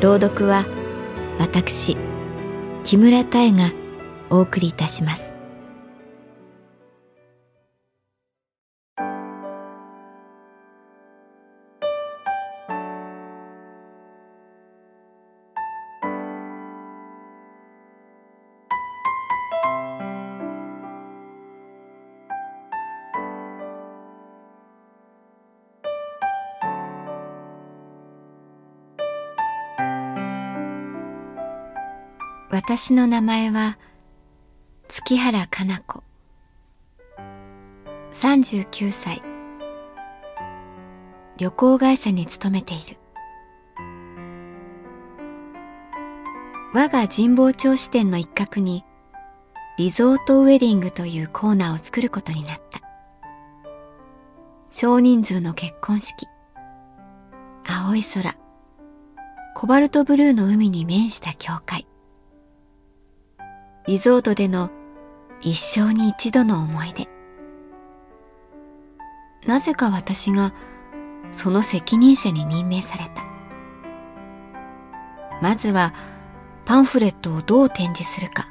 朗読は私木村多江がお送りいたします。私の名前は月原かな子。39歳。旅行会社に勤めている。我が神保町支店の一角にリゾートウェディングというコーナーを作ることになった。少人数の結婚式。青い空。コバルトブルーの海に面した教会。リゾートでの一生に一度の思い出。なぜか私がその責任者に任命された。まずはパンフレットをどう展示するか。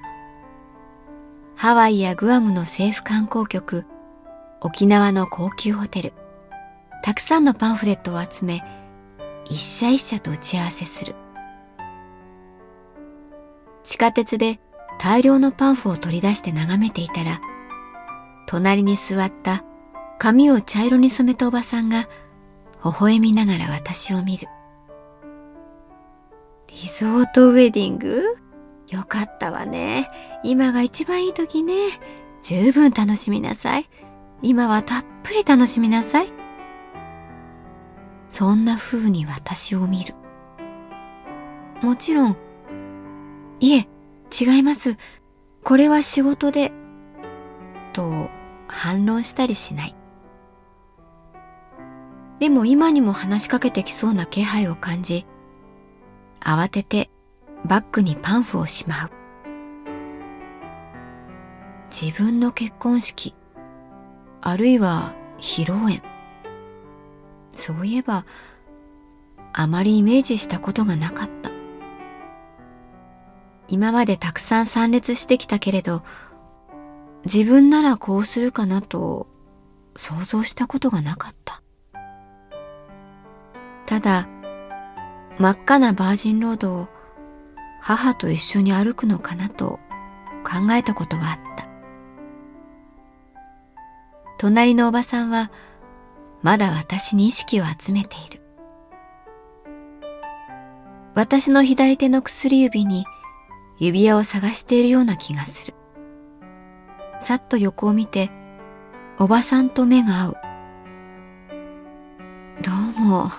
ハワイやグアムの政府観光局沖縄の高級ホテルたくさんのパンフレットを集め一社一社と打ち合わせする。地下鉄で大量のパンフを取り出して眺めていたら、隣に座った髪を茶色に染めたおばさんが微笑みながら私を見る。リゾートウェディング？よかったわね。今が一番いい時ね。十分楽しみなさい。今はたっぷり楽しみなさい。そんな風に私を見る。もちろん、いえ、違います。これは仕事で。と反論したりしない。でも今にも話しかけてきそうな気配を感じ、慌ててバッグにパンフをしまう。自分の結婚式、あるいは披露宴。そういえば、あまりイメージしたことがなかった。今までたくさん参列してきたけれど自分ならこうするかなと想像したことがなかった。ただ真っ赤なバージンロードを母と一緒に歩くのかなと考えたことはあった。隣のおばさんはまだ私に意識を集めている。私の左手の薬指に指輪を探しているような気がする。さっと横を見て、おばさんと目が合う。どうも、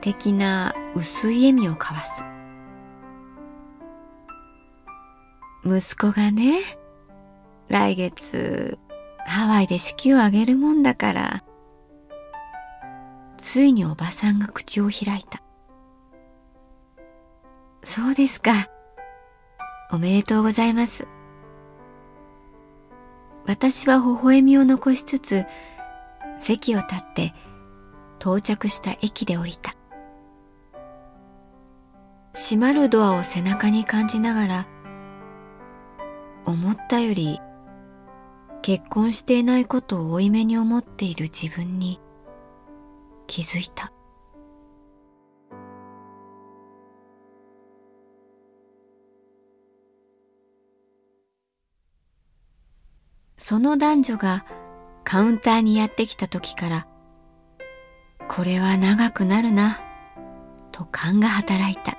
的な薄い笑みを交わす。息子がね、来月、ハワイで式を挙げるもんだから、ついにおばさんが口を開いた。そうですか。おめでとうございます。私は微笑みを残しつつ、席を立って到着した駅で降りた。閉まるドアを背中に感じながら、思ったより結婚していないことを負い目に思っている自分に気づいた。その男女がカウンターにやってきた時からこれは長くなるなと勘が働いた。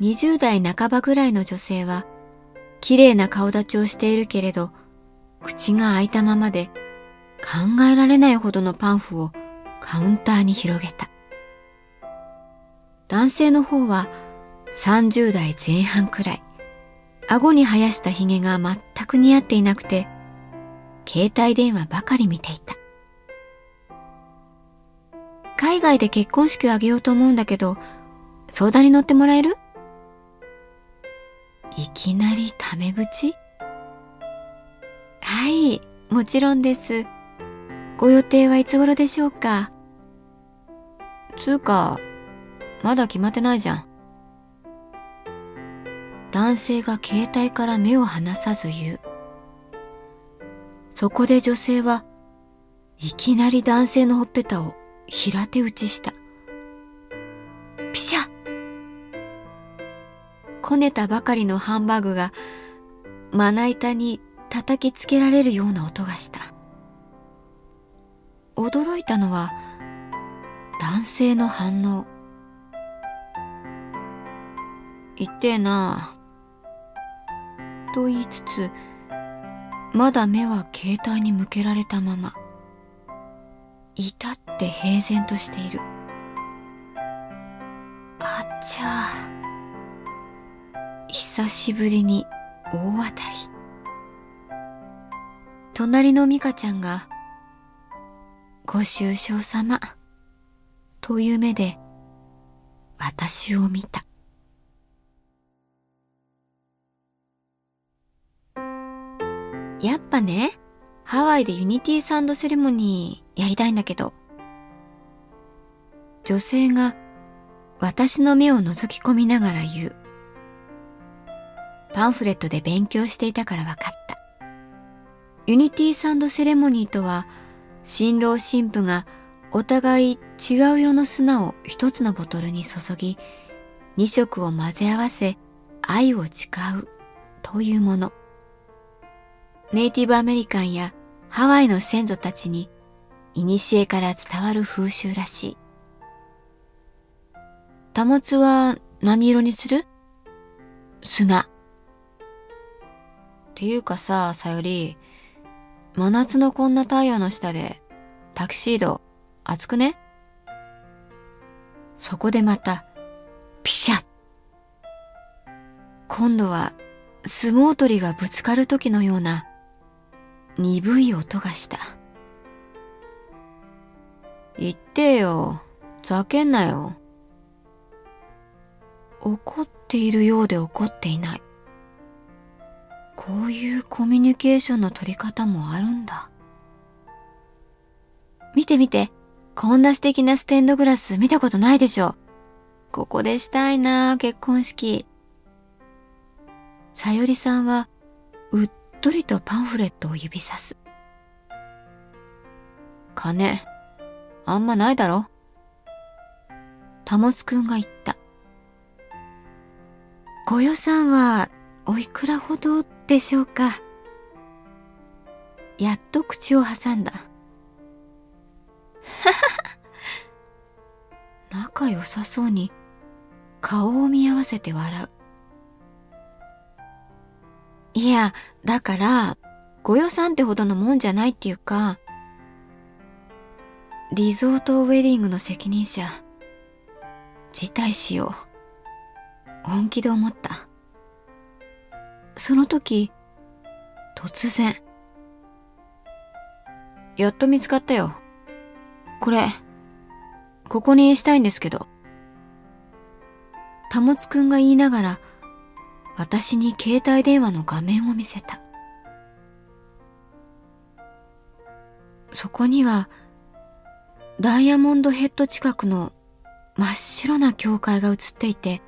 20代半ばぐらいの女性は綺麗な顔立ちをしているけれど口が開いたままで考えられないほどのパンフをカウンターに広げた。男性の方は30代前半くらい。顎に生やしたひげが全く似合っていなくて携帯電話ばかり見ていた。海外で結婚式を挙げようと思うんだけど相談に乗ってもらえる？いきなりタメ口？はいもちろんです。ご予定はいつ頃でしょうか？つうかまだ決まってないじゃん。男性が携帯から目を離さず言う。そこで女性はいきなり男性のほっぺたを平手打ちした。ピシャこねたばかりのハンバーグがまな板に叩きつけられるような音がした。驚いたのは男性の反応痛えなと言いつつまだ目は携帯に向けられたまま至って平然としている。あっちゃ久しぶりに大当たり。隣の美香ちゃんが「ご愁傷様」という目で私を見た。やっぱね、ハワイで unity sand ceremony やりたいんだけど。女性が私の目を覗き込みながら言う。パンフレットで勉強していたから分かった。 unity sand ceremony とは、新郎新婦がお互い違う色の砂を一つのボトルに注ぎ、二色を混ぜ合わせ愛を誓うというもの。ネイティブアメリカンやハワイの先祖たちに古から伝わる風習らしい。保つは何色にする？砂。っていうかさ、さより、真夏のこんな太陽の下でタキシード暑くね？そこでまた、ピシャッ今度は相撲取りがぶつかる時のような鈍い音がした。言ってよ。ざけんなよ。怒っているようで怒っていない。こういうコミュニケーションの取り方もあるんだ。見て見て。こんな素敵なステンドグラス見たことないでしょ。ここでしたいな結婚式。さよりさんはとりとパンフレットを指さす。金、あんまないだろ？タモスくんが言った。ご予算はおいくらほどでしょうか？やっと口を挟んだ。仲良さそうに顔を見合わせて笑う。いや、だから、ご予算ってほどのもんじゃないっていうか、リゾートウェディングの責任者、辞退しよう。本気で思った。その時、突然、やっと見つかったよ。これ、ここにしたいんですけど。たもつくんが言いながら、私に携帯電話の画面を見せた。そこにはダイヤモンドヘッド近くの真っ白な教会が映っていて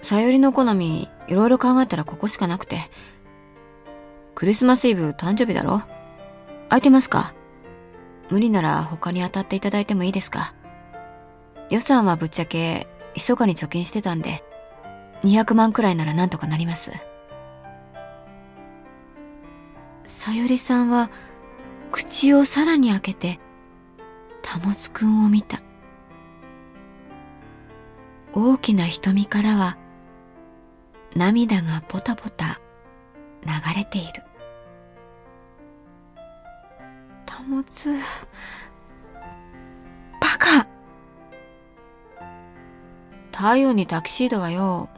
さよりの好みいろいろ考えたらここしかなくて。クリスマスイブ誕生日だろ？空いてますか？無理なら他に当たっていただいてもいいですか？予算はぶっちゃけ密かに貯金してたんで。200万くらいならなんとかなります。さゆりさんは口をさらに開けて保くんを見た。大きな瞳からは涙がポタポタ流れている。保つバカ。太陽にタキシードはよ。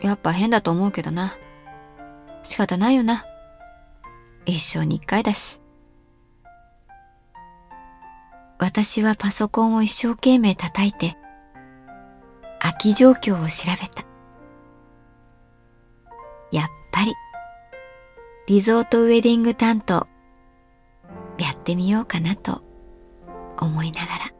やっぱ変だと思うけどな。仕方ないよな。一生に一回だし。私はパソコンを一生懸命叩いて空き状況を調べた。やっぱりリゾートウェディング担当やってみようかなと思いながら。